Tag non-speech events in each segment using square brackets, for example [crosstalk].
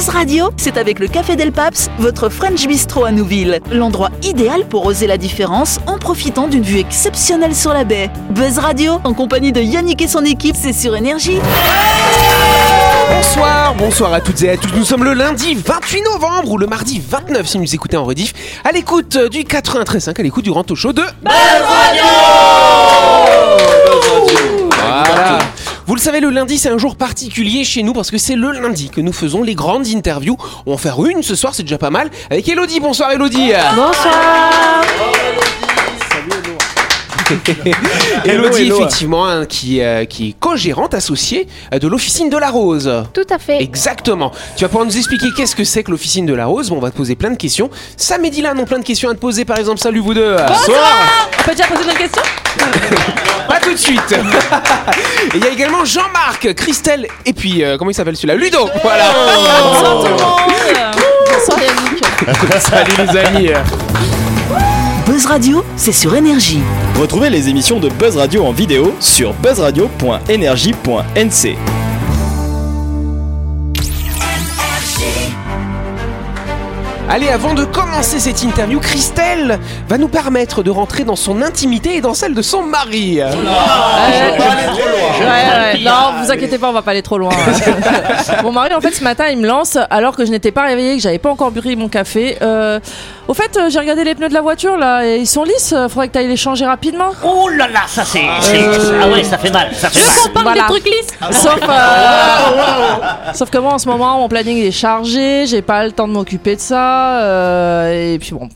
Buzz Radio, c'est avec le Café Del Paps, votre French Bistro à Nouville. L'endroit idéal pour oser la différence en profitant d'une vue exceptionnelle sur la baie. Buzz Radio, en compagnie de Yannick et son équipe, c'est sur Énergie. Bonsoir, bonsoir à toutes et à tous. Nous sommes le lundi 28 novembre ou le mardi 29 si vous écoutez en rediff. À l'écoute euh, du 93.5, à l'écoute du Ranto Show de Voilà. Vous le savez, le lundi, c'est un jour particulier chez nous parce que c'est le lundi que nous faisons les grandes interviews. On va en faire une ce soir, c'est déjà pas mal. Avec Elodie. Bonsoir Elodie. Bonsoir Elodie, [laughs] effectivement, hein, qui, euh, qui est co-gérante associée euh, de l'Officine de la Rose. Tout à fait. Exactement. Tu vas pouvoir nous expliquer qu'est-ce que c'est que l'Officine de la Rose. Bon, on va te poser plein de questions. Sam et Dylan ont plein de questions à te poser. Par exemple, salut vous deux. On peut déjà poser une question Pas [laughs] tout de suite. Et il y a également Jean-Marc, Christelle et puis euh, comment il s'appelle celui-là? Ludo. Voilà. Bonsoir tout le monde Bonsoir Yannick Salut les amis. Buzz Radio, c'est sur Énergie. Retrouvez les émissions de Buzz Radio en vidéo sur buzzradio.energie.nc. Allez, avant de commencer cette interview, Christelle va nous permettre de rentrer dans son intimité et dans celle de son mari. Ouais, ouais. Non, vous inquiétez pas, on va pas aller trop loin. [laughs] mon mari, en fait, ce matin, il me lance alors que je n'étais pas réveillée, que j'avais pas encore bu mon café. Euh, au fait, euh, j'ai regardé les pneus de la voiture là, et ils sont lisses. euh, Faudrait que tu ailles les changer rapidement. Oh là là, ça c'est. c'est- Ah ouais, ça fait mal, ça fait mal. parle des trucs lisses. Sauf, euh, sauf que moi, en ce moment, mon planning est chargé. J'ai pas le temps de m'occuper de ça. euh, et puis bon.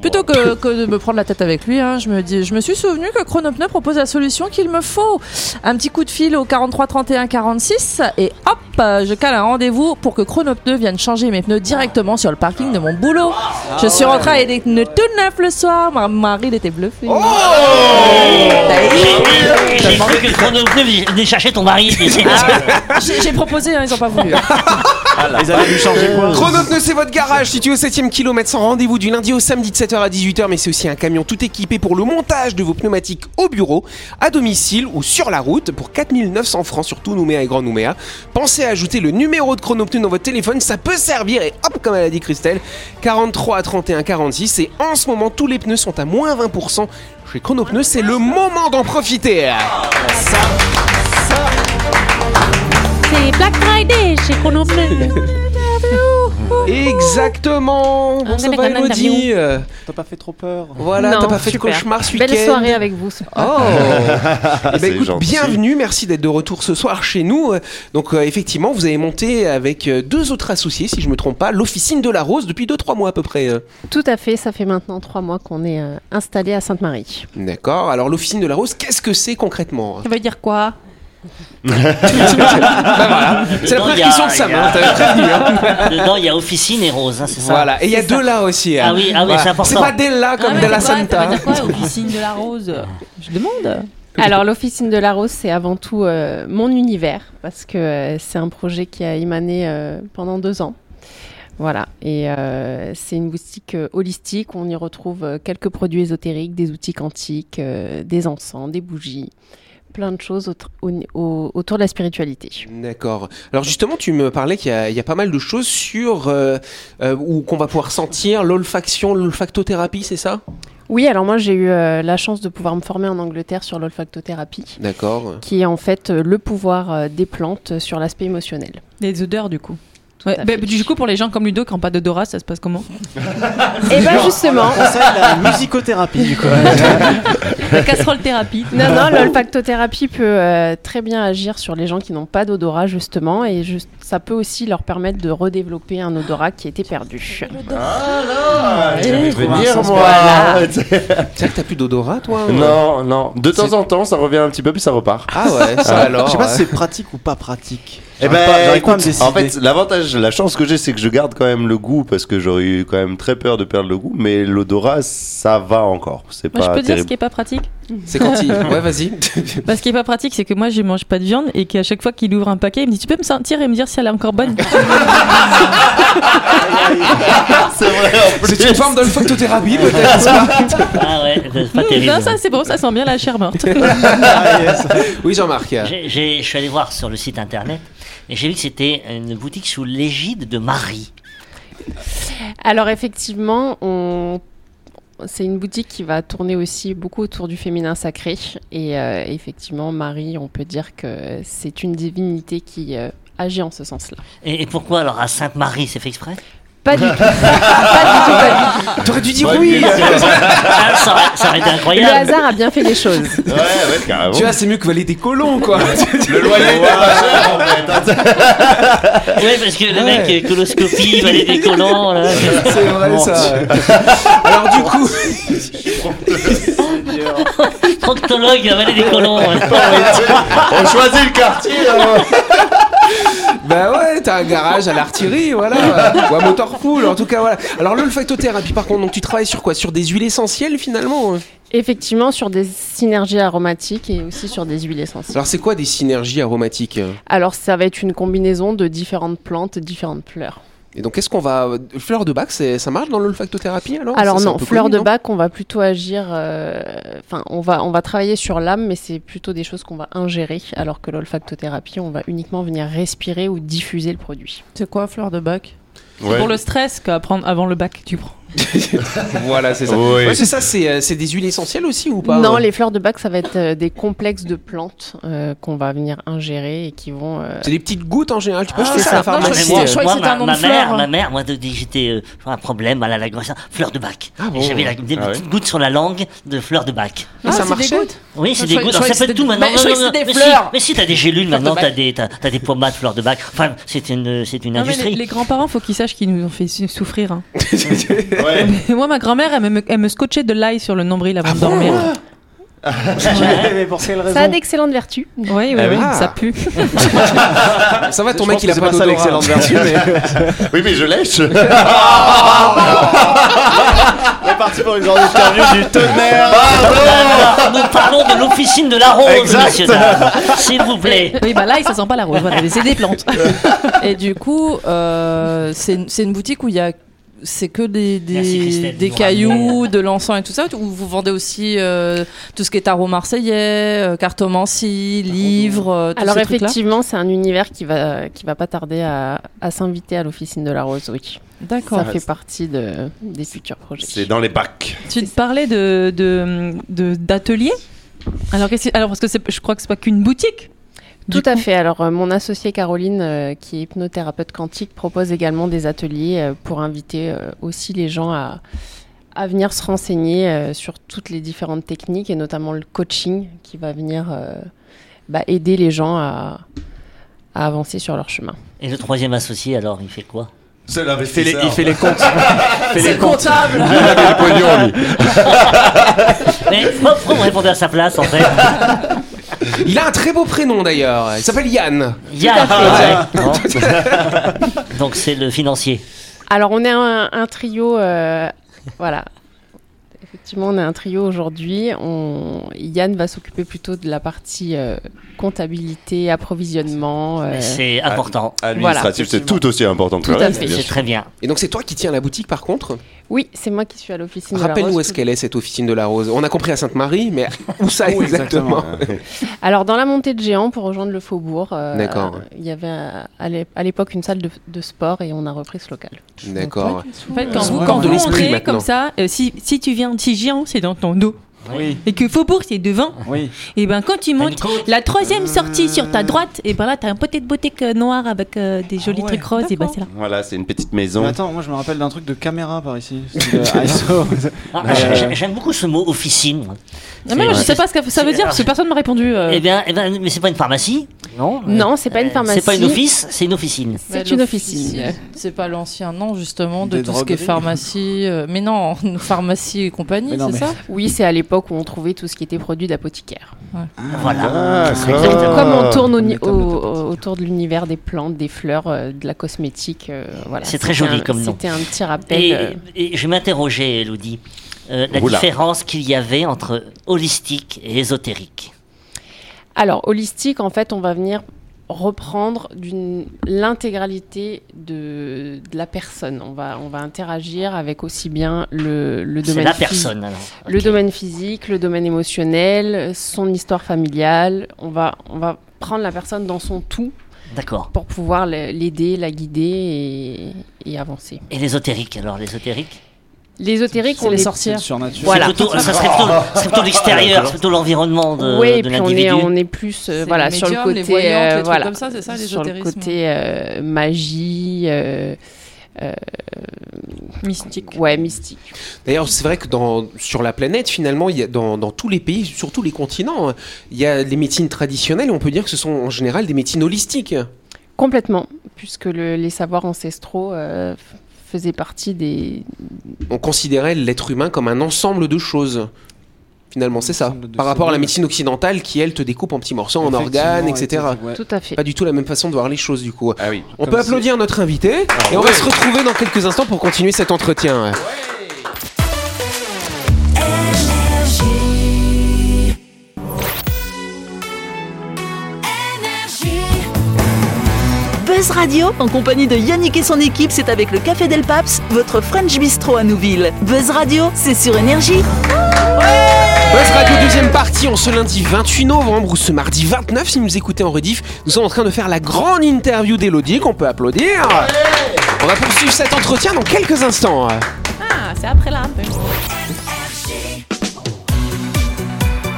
Plutôt que, que de me prendre la tête avec lui, hein, je, me dis, je me suis souvenu que Chronopneu propose la solution qu'il me faut. Un petit coup de fil au 43 31 46 et hop, je cale un rendez-vous pour que Chronopneu vienne changer mes pneus directement sur le parking de mon boulot. je suis rentrée avec des pneus tout neufs le soir. Ma mari, il était bluffé. Oh J'ai j'ai cru que chronopneu venait chercher ton mari. [laughs] J'ai j'ai proposé, hein, ils ont pas voulu. [laughs] Ils allaient lui changer quoi Chronopneu, c'est votre garage situé au 7ème kilomètre sans rendez-vous du lundi au samedi de 7h à 18h, mais c'est aussi un camion tout équipé pour le montage de vos pneumatiques au bureau, à domicile ou sur la route pour 4900 francs sur tout Nouméa et Grand Nouméa. Pensez à ajouter le numéro de Chronopneu dans votre téléphone, ça peut servir et hop, comme elle a dit Christelle, 43 31 46 et en ce moment tous les pneus sont à moins 20%. Chez Chronopneu, c'est le moment d'en profiter. C'est Black Friday chez Chronopneu. [laughs] Exactement. Bon, ça va Elodie T'as pas fait trop peur? Voilà, t'as pas fait de cauchemar ce Belle week-end soirée avec vous. ce Oh soir. [laughs] Eh ben, écoute, gentil. bienvenue, merci d'être de retour ce soir chez nous. Donc euh, effectivement, vous avez monté avec euh, deux autres associés, si je me trompe pas, l'officine de la Rose depuis 2-3 mois à peu près. euh. Tout à fait, ça fait maintenant trois mois qu'on est euh, installé à Sainte-Marie. D'accord. Alors l'officine de la Rose, qu'est-ce que c'est concrètement? Ça veut dire quoi? Ben voilà. C'est la première il y a- question de Sam, il y a- hein, t'avais prévenu. hein. Dedans, il y a officine et rose, hein, c'est ça Voilà. Et il y a deux là aussi. hein. Ah oui, ah oui, c'est important. C'est pas Della comme Ah, Della c'est Santa. Dire quoi, officine de la rose? Je demande. [laughs] Alors l'officine de la rose, c'est avant tout euh, mon univers parce que euh, c'est un projet qui a émané euh, pendant deux ans. Voilà, et euh, c'est une boutique euh, holistique. On y retrouve euh, quelques produits ésotériques, des outils quantiques, euh, des encens, des bougies, plein de choses autre- au- au- autour de la spiritualité. D'accord. Alors justement, tu me parlais qu'il y, a- il y a pas mal de choses sur euh, euh, où qu'on va pouvoir sentir l'olfaction, l'olfactothérapie, c'est ça? Oui, alors moi j'ai eu euh, la chance de pouvoir me former en Angleterre sur l'olfactothérapie, D'accord. qui est en fait euh, le pouvoir euh, des plantes sur l'aspect émotionnel. Des odeurs du coup. Ouais, bah, du coup, pour les gens comme Ludo qui n'ont pas d'odorat, ça se passe comment Et bien justement, conseille la musicothérapie du coup. [laughs] La casserole thérapie. non, non, l'olfactothérapie peut euh, très bien agir sur les gens qui n'ont pas d'odorat justement, et juste, ça peut aussi leur permettre de redévelopper un odorat qui était perdu. J'allais te venir, moi. [laughs] C'est vrai que t'as plus d'odorat, toi Non, non. De temps en temps, ça revient un petit peu, puis ça repart. Ah ouais, ça Ah, alors. Je sais pas si c'est pratique ou pas pratique. Eh ben, pas- pas en fait, l'avantage, la chance que j'ai, c'est que je garde quand même le goût parce que j'aurais eu quand même très peur de perdre le goût, mais l'odorat, ça va encore. C'est Moi, je peux dire ce qui est pas pratique. C'est quand il. [laughs] Ouais, vas-y. Bah, ce qui est pas pratique, c'est que moi, je mange pas de viande et qu'à chaque fois qu'il ouvre un paquet, il me dit Tu peux me sentir et me dire si elle est encore bonne [laughs] c'est vrai, en plus. C'est une forme d'olfactothérapie, peut-être. n'est-ce pas [laughs] Ah ouais, c'est pas terrible. Non, ça c'est bon, ça sent bien la chair morte. oui, Jean-Marc. J'ai- j'ai- Je suis allé voir sur le site internet Et j'ai vu que c'était une boutique sous l'égide de Marie. Alors effectivement, on... c'est une boutique qui va tourner aussi beaucoup autour du féminin sacré. Et euh, effectivement, Marie, on peut dire que c'est une divinité qui euh, agit en ce sens-là. Et, et pourquoi alors à Sainte-Marie, c'est fait exprès? Pas du tout. pas du tout, pas du tout. T'aurais dû dire Ouais, oui. Ah, [laughs] ça, aurait, ça aurait été Le incroyable. hasard a bien fait les choses. Ouais, ouais, carrément. Tu vois, c'est mieux que valer des colons, quoi. [laughs] le loyer était pas cher en fait. hein. [laughs] Oui, parce que le Ouais. mec, euh, coloscopie, valait des collants. Là. C'est vrai, Bon. ça. Alors, du coup, Proctologue, il valait des collants. ouais. On choisit le quartier. là. Bah ouais, t'as un garage à l'artillerie, voilà. Ou un motor full, en tout cas, voilà. Alors, l'olfactothérapie, par contre, donc tu travailles sur quoi? Sur des huiles essentielles, finalement? Effectivement, sur des synergies aromatiques et aussi sur des huiles essentielles. Alors, c'est quoi des synergies aromatiques? Alors, ça va être une combinaison de différentes plantes, différentes fleurs. Et donc, qu'est-ce qu'on va. Fleur de bac, c'est- ça marche dans l'olfactothérapie alors? Alors Ça, c'est non, fleur connu, de non? bac, on va plutôt agir. euh, Enfin, on va on va travailler sur l'âme, mais c'est plutôt des choses qu'on va ingérer, alors que l'olfactothérapie, on va uniquement venir respirer ou diffuser le produit. C'est quoi, fleur de bac? Ouais. Pour le stress qu'à prendre avant le bac, tu prends. [laughs] Voilà, c'est ça. Oui. Ouais, c'est ça, c'est euh, c'est des huiles essentielles aussi ou pas non, ouais les fleurs de bac, ça va être euh, des complexes de plantes euh, qu'on va venir ingérer et qui vont. euh, C'est des petites gouttes en général, tu peux Ah, acheter c'est ça à la ça. Non, moi, je crois que moi, c'était ma, un nom ma de fleur, mère, hein. ma mère, moi, j'étais euh, un problème, mal à la gorge, fleur de bac. Ah bon J'avais la- des Ah ouais. petites gouttes sur la langue de fleur de bac. Et ça c'est des marchait gouttes Oui, c'est Je des gouttes. ça être tout maintenant. Mais si, fleurs. mais si, t'as des gélules maintenant, t'as des, t'as, t'as des pommades fleur de bac. Enfin, c'est une, industrie. les, grands-parents, faut qu'ils sachent qu'ils nous ont fait souffrir. [laughs] Ouais. [laughs] Moi, ma grand-mère, elle me, elle me scotchait de l'ail sur le nombril avant de dormir. [laughs] Mais pour quelle raison Ça a d'excellentes vertus. Oui, oui, Ah oui, oui. ça pue. [laughs] Ça va, ton Je mec il a pas ça d'odorat. l'excellente mais Oui, mais je lèche. on est parti pour une grande interview du tonnerre. Nous parlons de l'officine de la rose, Exact. messieurs dames. S'il vous plaît. Oui, bah l'ail, ça sent pas la rose. Voilà, c'est des plantes. Et du coup, euh, c'est une boutique où il y a c'est que des, des, cailloux, ramener. de l'encens et tout ça, où vous vendez aussi euh, tout ce qui est tarot marseillais, euh, cartomancie, livres, euh, Alors ces effectivement, c'est un univers qui va qui va pas tarder à, à s'inviter à l'officine de la rose. Oui, D'accord. ça fait partie de, des futurs projets. C'est dans les bacs. Tu te parlais de de- de- d'atelier alors, alors parce que je crois que c'est pas qu'une boutique. Tout à coup- fait. Alors, euh, mon associée Caroline, euh, qui est hypnothérapeute quantique, propose également des ateliers euh, pour inviter euh, aussi les gens à, à venir se renseigner euh, sur toutes les différentes techniques et notamment le coaching qui va venir euh, bah, aider les gens à, à avancer sur leur chemin. Et le troisième associé, alors, il fait quoi? C'est Il fait les, il fait les comptes. [laughs] Il fait C'est les comptes. comptable [laughs] Mais pourquoi vous répondez à sa place, en fait [laughs] Il a un très beau prénom d'ailleurs. Il s'appelle Yann. Yann. ouais. Bon. [laughs] Donc, c'est le financier. Alors, on est un, un trio, euh, voilà. Effectivement, on est un trio aujourd'hui. On... Yann va s'occuper plutôt de la partie euh, comptabilité, approvisionnement. euh, C'est important. Administratif, c'est tout aussi important que Tout le à reste. C'est très bien. Et donc c'est toi qui tiens la boutique par contre? Oui, c'est moi qui suis à l'officine de la Rappelle-nous où Rose. est-ce qu'elle est cette officine de la Rose. On a compris à Sainte-Marie, mais [laughs] où ça Oui, exactement, Alors, dans la montée de géant, pour rejoindre le faubourg, euh, D'accord. il y avait euh, à l'é- à l'époque une salle de, de sport et on a repris ce local. D'accord. En fait, quand vous, ouais, quand vous comme ça, euh, si, si tu viens, si géant, c'est dans ton dos. Oui, Et que Faubourg, c'est devant. oui. Et ben quand tu montes, la troisième sortie sur ta droite, et ben là, t'as un poté de boutique euh, noir avec euh, des jolis ouais, trucs roses, et ben c'est là. Voilà, c'est une petite Mais maison. attends, moi je me rappelle d'un truc de caméra par ici. [laughs] euh. Ah, euh, J'aime beaucoup ce mot officine. Non, mais moi, je sais pas ce que ça veut dire, parce que personne m'a répondu. euh. Eh bien, eh bien, mais c'est pas une pharmacie, non Non, c'est pas une Euh, pharmacie. C'est pas une office, c'est une officine. C'est Bah, une officine. C'est pas l'ancien nom justement de Des tout ce qui est pharmacie. euh, mais non, [laughs] pharmacie et compagnie, c'est mais- ça? Oui, c'est à l'époque où on trouvait tout ce qui était produit d'apothicaire. Voilà. D'accord. Comme on tourne au au- autour de l'univers des plantes, des fleurs, euh, de la cosmétique. euh, voilà. C'est très joli un- comme nom. C'était un petit rappel. Et, euh, et je m'interrogeais, Elodie, euh, la Oula. différence qu'il y avait entre holistique et ésotérique. Alors, holistique, en fait, on va venir reprendre l'intégralité de, de la personne. On va, on va interagir avec aussi bien le, domaine la physi- personne, alors. le domaine physique, le domaine émotionnel, son histoire familiale. On va, on va prendre la personne dans son tout D'accord. pour pouvoir l'aider, la guider et, et avancer. Et l'ésotérique, alors l'ésotérique L'ésotérique, on les est sorcières. Surnature. Voilà. C'est plutôt- Ça serait plutôt, serait plutôt l'extérieur, c'est plutôt l'environnement de, oui, et de puis on est, l'individu. on est plus euh, voilà les sur le les côté voyantes, les euh, voilà comme ça, c'est ça, sur le côté euh, magie euh, euh, Mystique. ouais mystique. D'ailleurs, c'est vrai que dans, sur la planète, finalement, il y a, dans, dans tous les pays, sur tous les continents, il y a les médecines traditionnelles et on peut dire que ce sont en général des médecines holistiques. Complètement, puisque le- les savoirs ancestraux f- faisaient partie des On considérait l'être humain comme un ensemble de choses. Finalement, c'est ça. Par rapport à la médecine occidentale qui, elle, te découpe en petits morceaux, en organes, etc. Ouais. tout à fait. Pas du tout la même façon de voir les choses, du coup. Ah oui. On Comme peut applaudir notre invité et on va se retrouver dans quelques instants pour continuer cet entretien. Buzz Radio, en compagnie de Yannick et son équipe, c'est avec le Café Del Paps, votre French Bistro à Nouville. Buzz Radio, c'est sur Énergie. Buzz Radio deuxième partie en ce lundi 28 novembre ou ce mardi 29 si vous nous écoutez en rediff. Nous sommes en train de faire la grande interview d'Elodie qu'on peut applaudir. On va poursuivre cet entretien dans quelques instants. Ah, c'est après là un peu.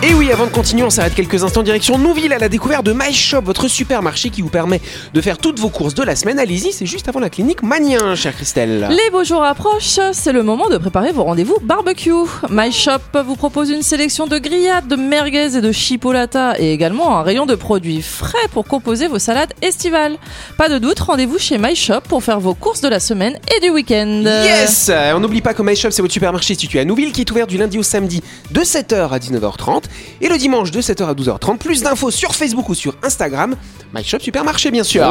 Et oui, avant de continuer, on s'arrête quelques instants direction Nouville à la découverte de My Shop, votre supermarché qui vous permet de faire toutes vos courses de la semaine. Allez-y, c'est juste avant la clinique Magnien, chère Christelle. Les beaux jours approchent, c'est le moment de préparer vos rendez-vous barbecue. My Shop vous propose une sélection de grillades, de merguez et de chipolata et également un rayon de produits frais pour composer vos salades estivales. Pas de doute, rendez-vous chez My Shop pour faire vos courses de la semaine et du week-end. Yes On n'oublie pas que My Shop, c'est votre supermarché situé à Nouville qui est ouvert du lundi au samedi de 7h à 19h30 et le dimanche de 7h à 12h30. Plus d'infos sur Facebook ou sur Instagram. My Shop Supermarché, bien sûr.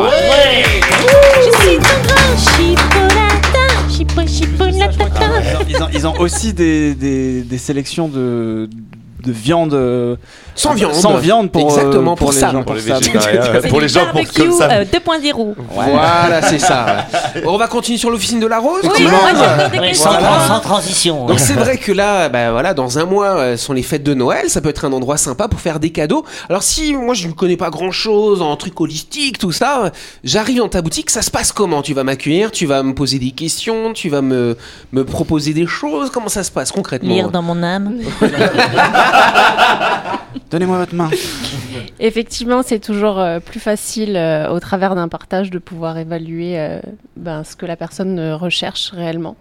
Ils ont, ils ont aussi des, des, des sélections de, de viande. Euh, Sans viande. Sans viande pour, euh, Exactement, pour les ça. gens. Pour les pour les gens pour, comme ça. euh, 2.0. Voilà, c'est ça. [laughs] On va continuer sur l'officine de la rose. Oui, moi, questions. sans, tran- sans transition. Donc c'est vrai que là, bah voilà, dans un mois euh, sont les fêtes de Noël, ça peut être un endroit sympa pour faire des cadeaux. Alors si moi je ne connais pas grand chose en truc holistique, tout ça, euh, j'arrive dans ta boutique, ça se passe comment? Tu vas m'accueillir, tu vas me poser des questions, tu vas me, me proposer des choses, comment ça se passe concrètement? Lire dans mon âme. [laughs] [laughs] Donnez-moi votre main. [laughs] Effectivement, c'est toujours euh, plus facile euh, au travers d'un partage de pouvoir évaluer euh, ben, ce que la personne recherche réellement.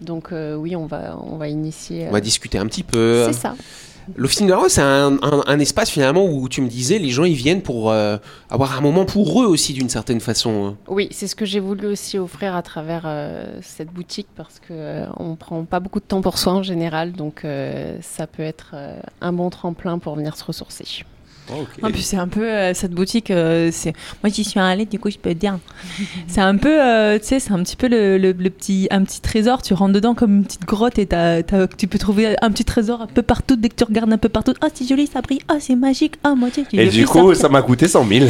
Donc euh, oui, on va on va initier. euh, On va discuter un petit peu. c'est ça. L'officine de la rose, c'est un, espace finalement où tu me disais, les gens ils viennent pour euh, avoir un moment pour eux aussi d'une certaine façon. Oui, c'est ce que j'ai voulu aussi offrir à travers euh, cette boutique parce que euh, prend pas beaucoup de temps pour soi en général, donc euh, ça peut être un bon tremplin pour venir se ressourcer. En plus, c'est un peu euh, cette boutique. euh, c'est moi j'y suis allée, du coup je peux te dire. [laughs] C'est un peu, euh, tu sais, c'est un petit peu le, le- le petit, un petit trésor. Tu rentres dedans comme une petite grotte et t'as- t'as- tu peux trouver un petit trésor un peu partout dès que tu regardes un peu partout. Oh c'est joli, ça brille. Oh c'est magique. Oh moi tu Et du coup, ça m'a coûté 100 000.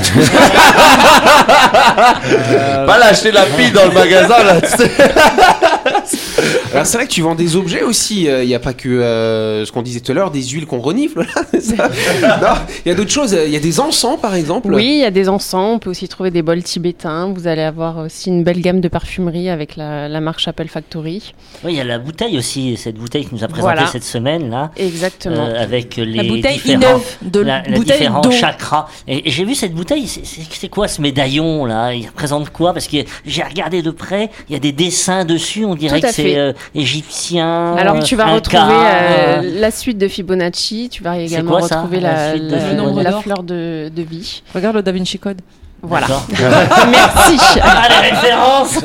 Euh, Pas lâcher la pile dans le magasin là, tu sais. [laughs] [laughs] Alors c'est vrai que tu vends des objets aussi, il n'y a pas que euh, ce qu'on disait tout à l'heure, des huiles qu'on renifle [laughs] [laughs] il y a d'autres choses, il y a des encens par exemple. Oui, il y a des encens, on peut aussi trouver des bols tibétains. Vous allez avoir aussi une belle gamme de parfumerie avec la, la marque Chapel Factory. Oui, il y a la bouteille aussi, cette bouteille que nous a présentée Voilà. cette semaine là, Exactement. euh, avec les bouteille différents, innove de la- les bouteille différents chakras. Et, et j'ai vu cette bouteille, c'est quoi ce médaillon là? Il représente quoi? Parce que j'ai regardé de près, il y a des dessins dessus, on dirait C'est euh, égyptien. Alors tu vas Inca, retrouver euh, la suite de Fibonacci, tu vas également quoi, retrouver la la, suite de la- la fleur de, de vie. Regarde le Da Vinci Code. Voilà. [laughs] Merci. Ah, les références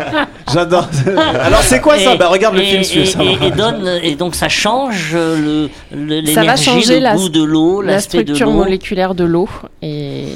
[laughs] J'adore. [laughs] Alors c'est quoi ça Et- Bah regarde le film si et, savoir. et, et donne, et donc ça change le, le- Ça va changer le la- goût de l'eau, La de structure l'eau. moléculaire de l'eau. Et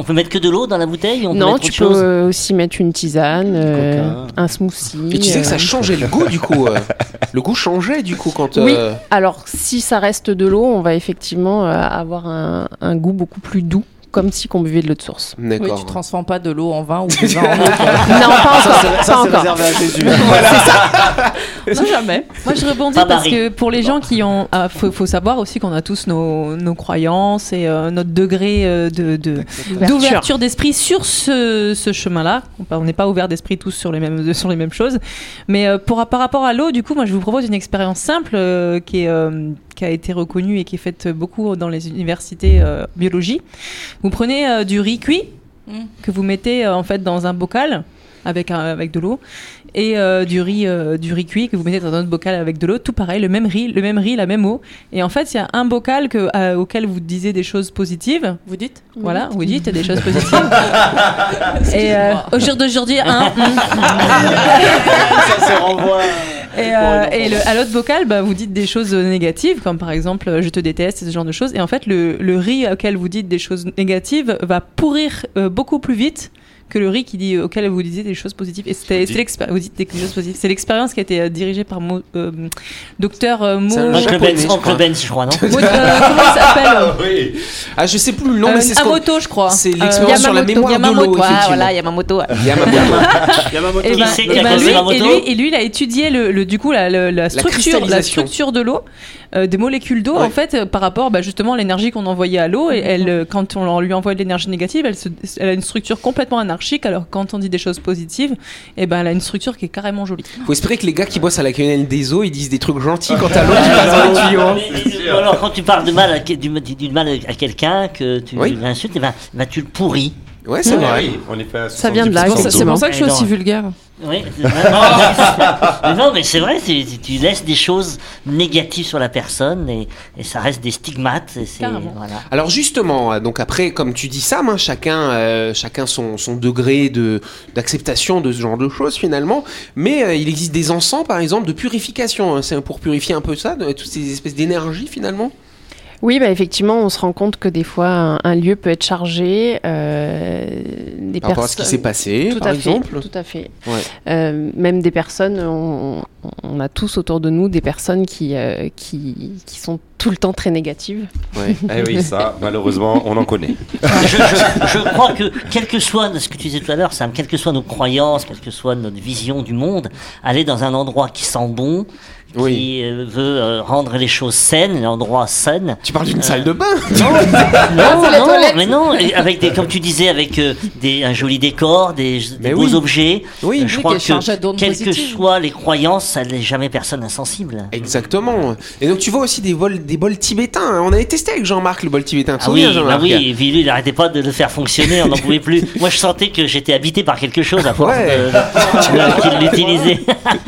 On peut mettre que de l'eau dans la bouteille on non, tu peux chose euh, aussi mettre une tisane, euh, un smoothie. Et tu sais que ça euh, changeait le goût du coup. euh. [laughs] Le goût changeait du coup quand. Oui. euh, Alors, si ça reste de l'eau, on va effectivement euh, avoir un, un goût beaucoup plus doux, comme si on buvait de l'eau de source. Oui, D'accord. tu transformes pas de l'eau en vin ou du vin en eau. [laughs] non, pas encore. Ça, pas c'est encore. réservé à Jésus. [laughs] [laughs] Non, jamais. Moi, je rebondis Pas parce que pour les gens qui ont. ah, faut, faut savoir aussi qu'on a tous nos, nos croyances et euh, notre degré euh, de, de- d'ouverture d'esprit sur ce, ce chemin-là. On n'est pas ouvert d'esprit tous sur les mêmes, [laughs] sur les mêmes choses. Mais euh, pour, par rapport à l'eau, du coup, moi, je vous propose une expérience simple euh, qui, est, euh, qui a été reconnue et qui est faite beaucoup dans les universités euh, biologie. Vous prenez euh, du riz cuit Mm. que vous mettez euh, en fait dans un bocal avec, avec de l'eau et euh, du riz euh, du riz cuit que vous mettez dans un autre bocal avec de l'eau. Tout pareil le même riz le même riz la même eau. Et en fait il y a un bocal que, euh, auquel vous disiez des choses positives. Vous dites? Voilà vous dites des choses [laughs] positives. [laughs] Et euh, au jour d'aujourd'hui un [laughs] Ça se renvoie. et, euh, et le- à l'autre bocal, bah, vous dites des choses négatives, comme par exemple je te déteste, ce genre de choses. Et en fait, le, le riz auquel vous dites des choses négatives va pourrir euh, beaucoup plus vite que le riz qui dit, auquel vous disiez des choses positives. Et c'était, vous dites des choses positives. C'est l'expérience qui a été euh, dirigée par Mo, euh, docteur euh, Mo. Oncle japonais, Ben, je crois. Non Mo- euh, comment il s'appelle [laughs] oui. Ah, je sais plus le nom, Euh, mais c'est ce qu'on- Amoto, je crois. c'est Euh, l'expérience sur la Yamamoto, mémoire de l'eau, Yamamoto, ah, voilà, Yamamoto. Yamamoto. Yamamoto. Et lui, il a étudié le, le- du coup la, la- la structure, la, cristallisation. structure de l'eau, euh, des molécules d'eau Ouais. en fait euh, par rapport bah, justement à l'énergie qu'on envoyait à l'eau. Et elle, euh, quand on lui envoie de l'énergie négative, elle, se- elle a une structure complètement anarchique. Alors quand on dit des choses positives, et ben elle a une structure qui est carrément jolie. Faut espérer que les gars qui bossent à la quenelle des eaux, ils disent des trucs gentils quand t'as l'eau qui passe dans les tuyaux. hein. Alors quand tu parles de mal à, du, mal à quelqu'un, que tu Oui. l'insultes, eh ben, ben, tu le pourris. Ouais, c'est vrai. Oui, on est fait à Ça vient de là, 70% C'est pour ça que je suis aussi vulgaire. Oui. non, [laughs] mais non, mais c'est vrai, tu, laisses des choses négatives sur la personne et, et ça reste des stigmates. et voilà. Alors justement, euh, donc après, comme tu dis Sam, hein, chacun, euh, chacun son, son degré de d'acceptation de ce genre de choses finalement. Mais euh, il existe des encens, par exemple, de purification. hein. C'est pour purifier un peu ça, de, toutes ces espèces d'énergie finalement? Oui, bah effectivement, on se rend compte que des fois, un, un lieu peut être chargé. Euh, des Par rapport à ce qui s'est passé, Tout par à exemple. fait. Tout à fait. Ouais. Euh, même des personnes, on, on a tous autour de nous des personnes qui, euh, qui, qui sont tout le temps très négatives. Ouais. [laughs] Eh oui, ça, malheureusement, on en connaît. je, je- je crois que, quel que soit ce que tu disais tout à l'heure, Sam, quelles que soient nos croyances, quelle que soit notre vision du monde, aller dans un endroit qui sent bon, qui Oui. euh, veut euh, rendre les choses saines, un endroit sain. Tu parles d'une salle de bain [laughs] [laughs] Non, non, mais non, avec des, comme tu disais, avec euh, des, un joli décor, des, beaux oui. objets. Oui. Euh, je Oui, crois que, quelles que soient les croyances, ça n'est jamais personne insensible. Exactement. Et donc tu vois aussi des vols, des bols tibétains. hein. On avait testé avec Jean-Marc le bol tibétain. Ah oui, bah oui, lui, il arrêtait pas de le faire fonctionner, on n'en pouvait plus. [laughs] Moi, je sentais que j'étais habité par quelque chose à force Ouais. de- de- qu'il l'utilisait.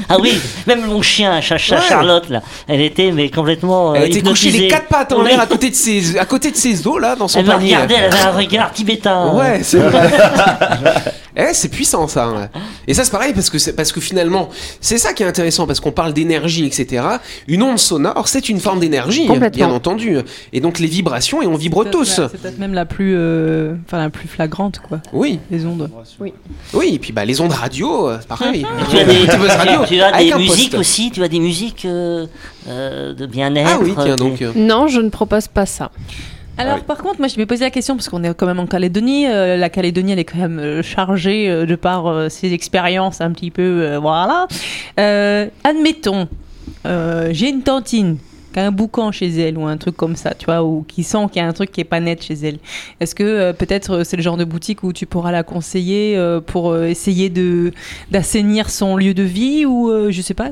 ah oui, même mon chien, Cha- Cha- Ouais. Charlotte, là, elle était mais complètement euh, Elle était couchée les quatre pattes en l'air à côté de ses, à côté de ses os là dans son Elle regardait, elle avait un regard tibétain. Ouais, c'est vrai. [laughs] Eh, c'est puissant ça. ouais. Et ça c'est pareil parce que c'est parce que finalement c'est ça qui est intéressant parce qu'on parle d'énergie etc. Une onde sonore c'est une forme d'énergie Complètement. bien entendu. Et donc les vibrations et on vibre tous. C'est peut-être même la plus, euh, enfin la plus flagrante quoi. Oui, Les ondes. oui. Et puis bah les ondes radio euh, c'est pareil. Et tu as des, Radio tu as des musiques aussi, tu as des musiques euh, euh, de bien-être. Ah oui tiens euh, donc. euh, Non, je ne propose pas ça. Alors Ah oui. par contre, moi je vais poser la question parce qu'on est quand même en Calédonie. euh, la Calédonie, elle est quand même euh, chargée euh, de par ses expériences un petit peu, voilà. Admettons, j'ai une tantine qui a un boucan chez elle ou un truc comme ça, tu vois, ou qui sent qu'il y a un truc qui est pas net chez elle. Est-ce que peut-être c'est le genre de boutique où tu pourras la conseiller pour essayer de d'assainir son lieu de vie ou je sais pas.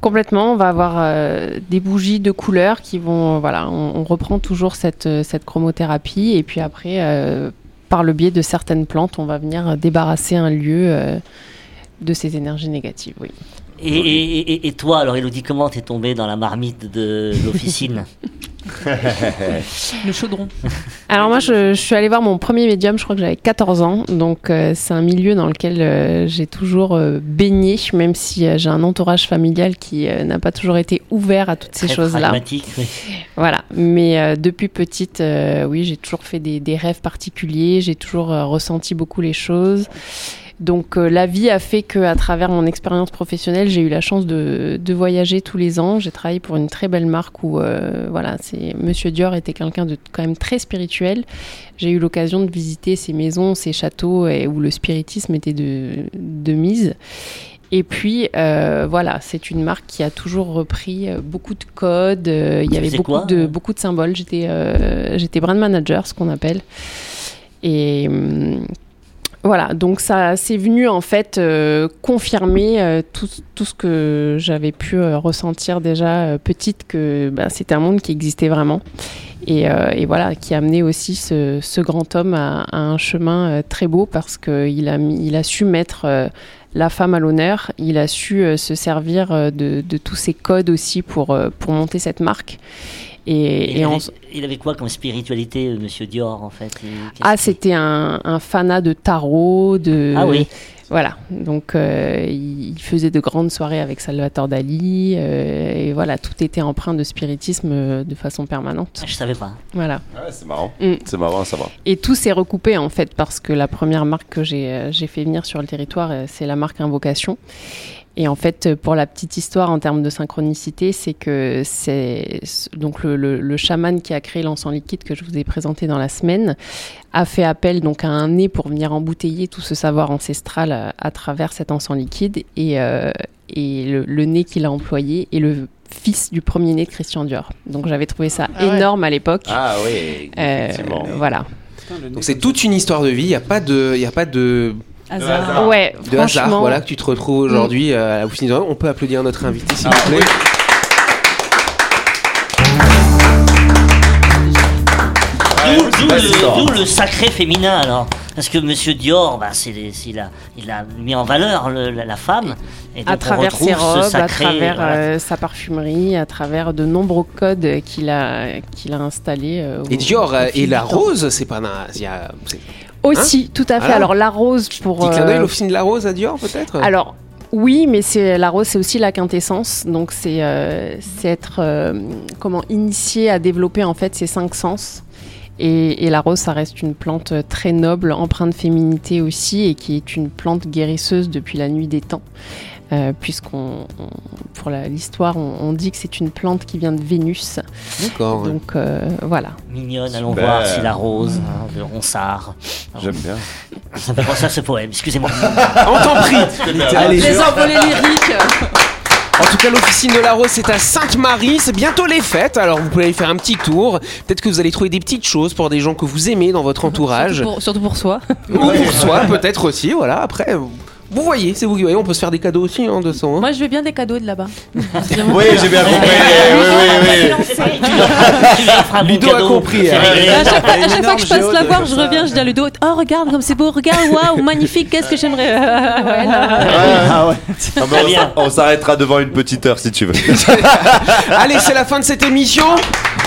Complètement, on va avoir euh, des bougies de couleurs qui vont, euh, voilà, on, on reprend toujours cette, euh, cette chromothérapie et puis après, euh, par le biais de certaines plantes, on va venir débarrasser un lieu euh, de ces énergies négatives. Oui. Et, et, et- et toi, alors Elodie, comment t'es tombée dans la marmite de l'officine? [laughs] [laughs] Le chaudron. Alors moi, je, je suis allée voir mon premier médium, je crois que j'avais 14 ans, donc euh, c'est un milieu dans lequel euh, j'ai toujours euh, baigné, même si euh, j'ai un entourage familial qui euh, n'a pas toujours été ouvert à toutes ces choses-là. pragmatique, oui. Voilà, mais euh, depuis petite, euh, oui, j'ai toujours fait des, des rêves particuliers, j'ai toujours euh, ressenti beaucoup les choses. Donc euh, la vie a fait que à travers mon expérience professionnelle, j'ai eu la chance de, de voyager tous les ans. J'ai travaillé pour une très belle marque où euh, voilà, c'est Monsieur Dior était quelqu'un de quand même très spirituel. J'ai eu l'occasion de visiter ses maisons, ses châteaux et où le spiritisme était de, de mise. Et puis, euh, voilà, c'est une marque qui a toujours repris euh, beaucoup de codes. il y avait beaucoup de, beaucoup de symboles. J'étais j'étais brand manager, ce qu'on appelle. Et hum, voilà, donc ça c'est venu en fait euh, confirmer euh, tout, tout ce que j'avais pu euh, ressentir déjà petite, que bah, c'était un monde qui existait vraiment. Et, voilà, qui a amené aussi ce, grand homme à, un chemin très beau parce qu'il a, il a su mettre la femme à l'honneur, il a su se servir de, de tous ces codes aussi pour, pour monter cette marque. Et, il, et avait, il avait quoi comme spiritualité, euh, Monsieur Dior, en fait qu'est-ce ah, c'était un, un fanat de tarot, de. Ah oui. Voilà. Donc, euh, il faisait de grandes soirées avec Salvatore Dali. euh, et voilà, tout était empreint de spiritisme euh, de façon permanente. Ah, Je savais pas. Voilà. Ouais, c'est marrant. Mm. C'est marrant à savoir. Et tout s'est recoupé en fait parce que la première marque que j'ai euh, fait venir sur le territoire, euh, c'est la marque Invocation. Et en fait, euh, pour la petite histoire en termes de synchronicité, c'est que c'est donc le, le, le chaman qui a créé l'encens liquide que je vous ai présenté dans la semaine a fait appel donc à un nez pour venir embouteiller tout ce savoir ancestral à, à travers cet encens liquide et, euh, et le, le nez qu'il a employé est le fils du premier né de Christian Dior. Donc j'avais trouvé ça Ah ouais. énorme à l'époque. Ah oui, Euh, effectivement. voilà. Donc c'est toute une histoire de vie. Il n'y a pas de, il y a pas de, Hasard. Ouais, de hasard. Voilà que tu te retrouves aujourd'hui euh, à la de On peut applaudir notre invité s'il Ah, vous plaît. D'où Ouais, d'où le, sacré féminin alors? Parce que Monsieur Dior, bah, c'est, il, a, il a mis en valeur le- la, la femme. Et donc à on travers retrouve ses robes, sacré, à travers voilà. euh, sa parfumerie, à travers de nombreux codes qu'il a, qu'il a installés. euh, Et Dior et la rose, c'est pas un- il y a Aussi, tout à fait. Alors la rose pour. petit clin d'œil euh, l'officine de la rose à Dior peut-être? alors oui, mais c'est la rose, c'est aussi la quintessence. Donc c'est euh, être euh, comment initié à développer en fait ces cinq sens. Et, et la rose, ça reste une plante très noble, empreinte de féminité aussi, et qui est une plante guérisseuse depuis la nuit des temps. Euh, Puisqu'on, on- pour la- l'histoire, on, on dit que c'est une plante qui vient de Vénus. D'accord. Donc euh, voilà. Mignonne, allons Super. voir si la rose hein, de Ronsard. J'aime bien. Ça me fait penser à ce poème, excusez-moi. [laughs] On t'en prie. Allez. Les envolées lyriques. En tout cas, l'officine de la Rose, c'est à Sainte-Marie. C'est bientôt les fêtes, alors vous pouvez aller faire un petit tour. Peut-être que vous allez trouver des petites choses pour des gens que vous aimez dans votre entourage. Surtout pour, surtout pour soi. Ou pour [laughs] soi, peut-être aussi. Voilà, après, vous voyez, c'est vous qui voyez. On peut se faire des cadeaux aussi, hein, de son. hein. Moi, je veux bien des cadeaux de là-bas. [laughs] Oui, j'ai bien compris. oui, oui, oui. Ludo a compris, hein. À chaque fois, à chaque fois que je passe la voir, je reviens, je dis à Ludo Oh, regarde comme c'est beau, regarde, waouh, magnifique, qu'est-ce que j'aimerais. [laughs] Ouais, non. Ah ouais. Ah, bah, on bien. s- on s'arrêtera devant une petite heure si tu veux. [laughs] Allez, c'est la fin de cette émission.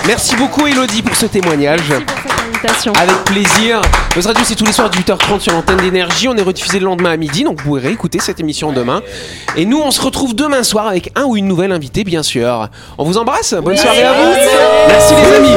Merci beaucoup, Elodie, pour ce témoignage. Merci pour cette invitation. Avec plaisir. Buzz Radio, c'est tous les soirs de 8h30 sur l'antenne d'énergie. On est rediffusé le lendemain à midi, donc vous pourrez réécouter cette émission demain. Et nous, on se retrouve demain soir avec un ou une nouvelle invitée, bien sûr. On vous embrasse. Bonne soirée à vous. Merci les amis.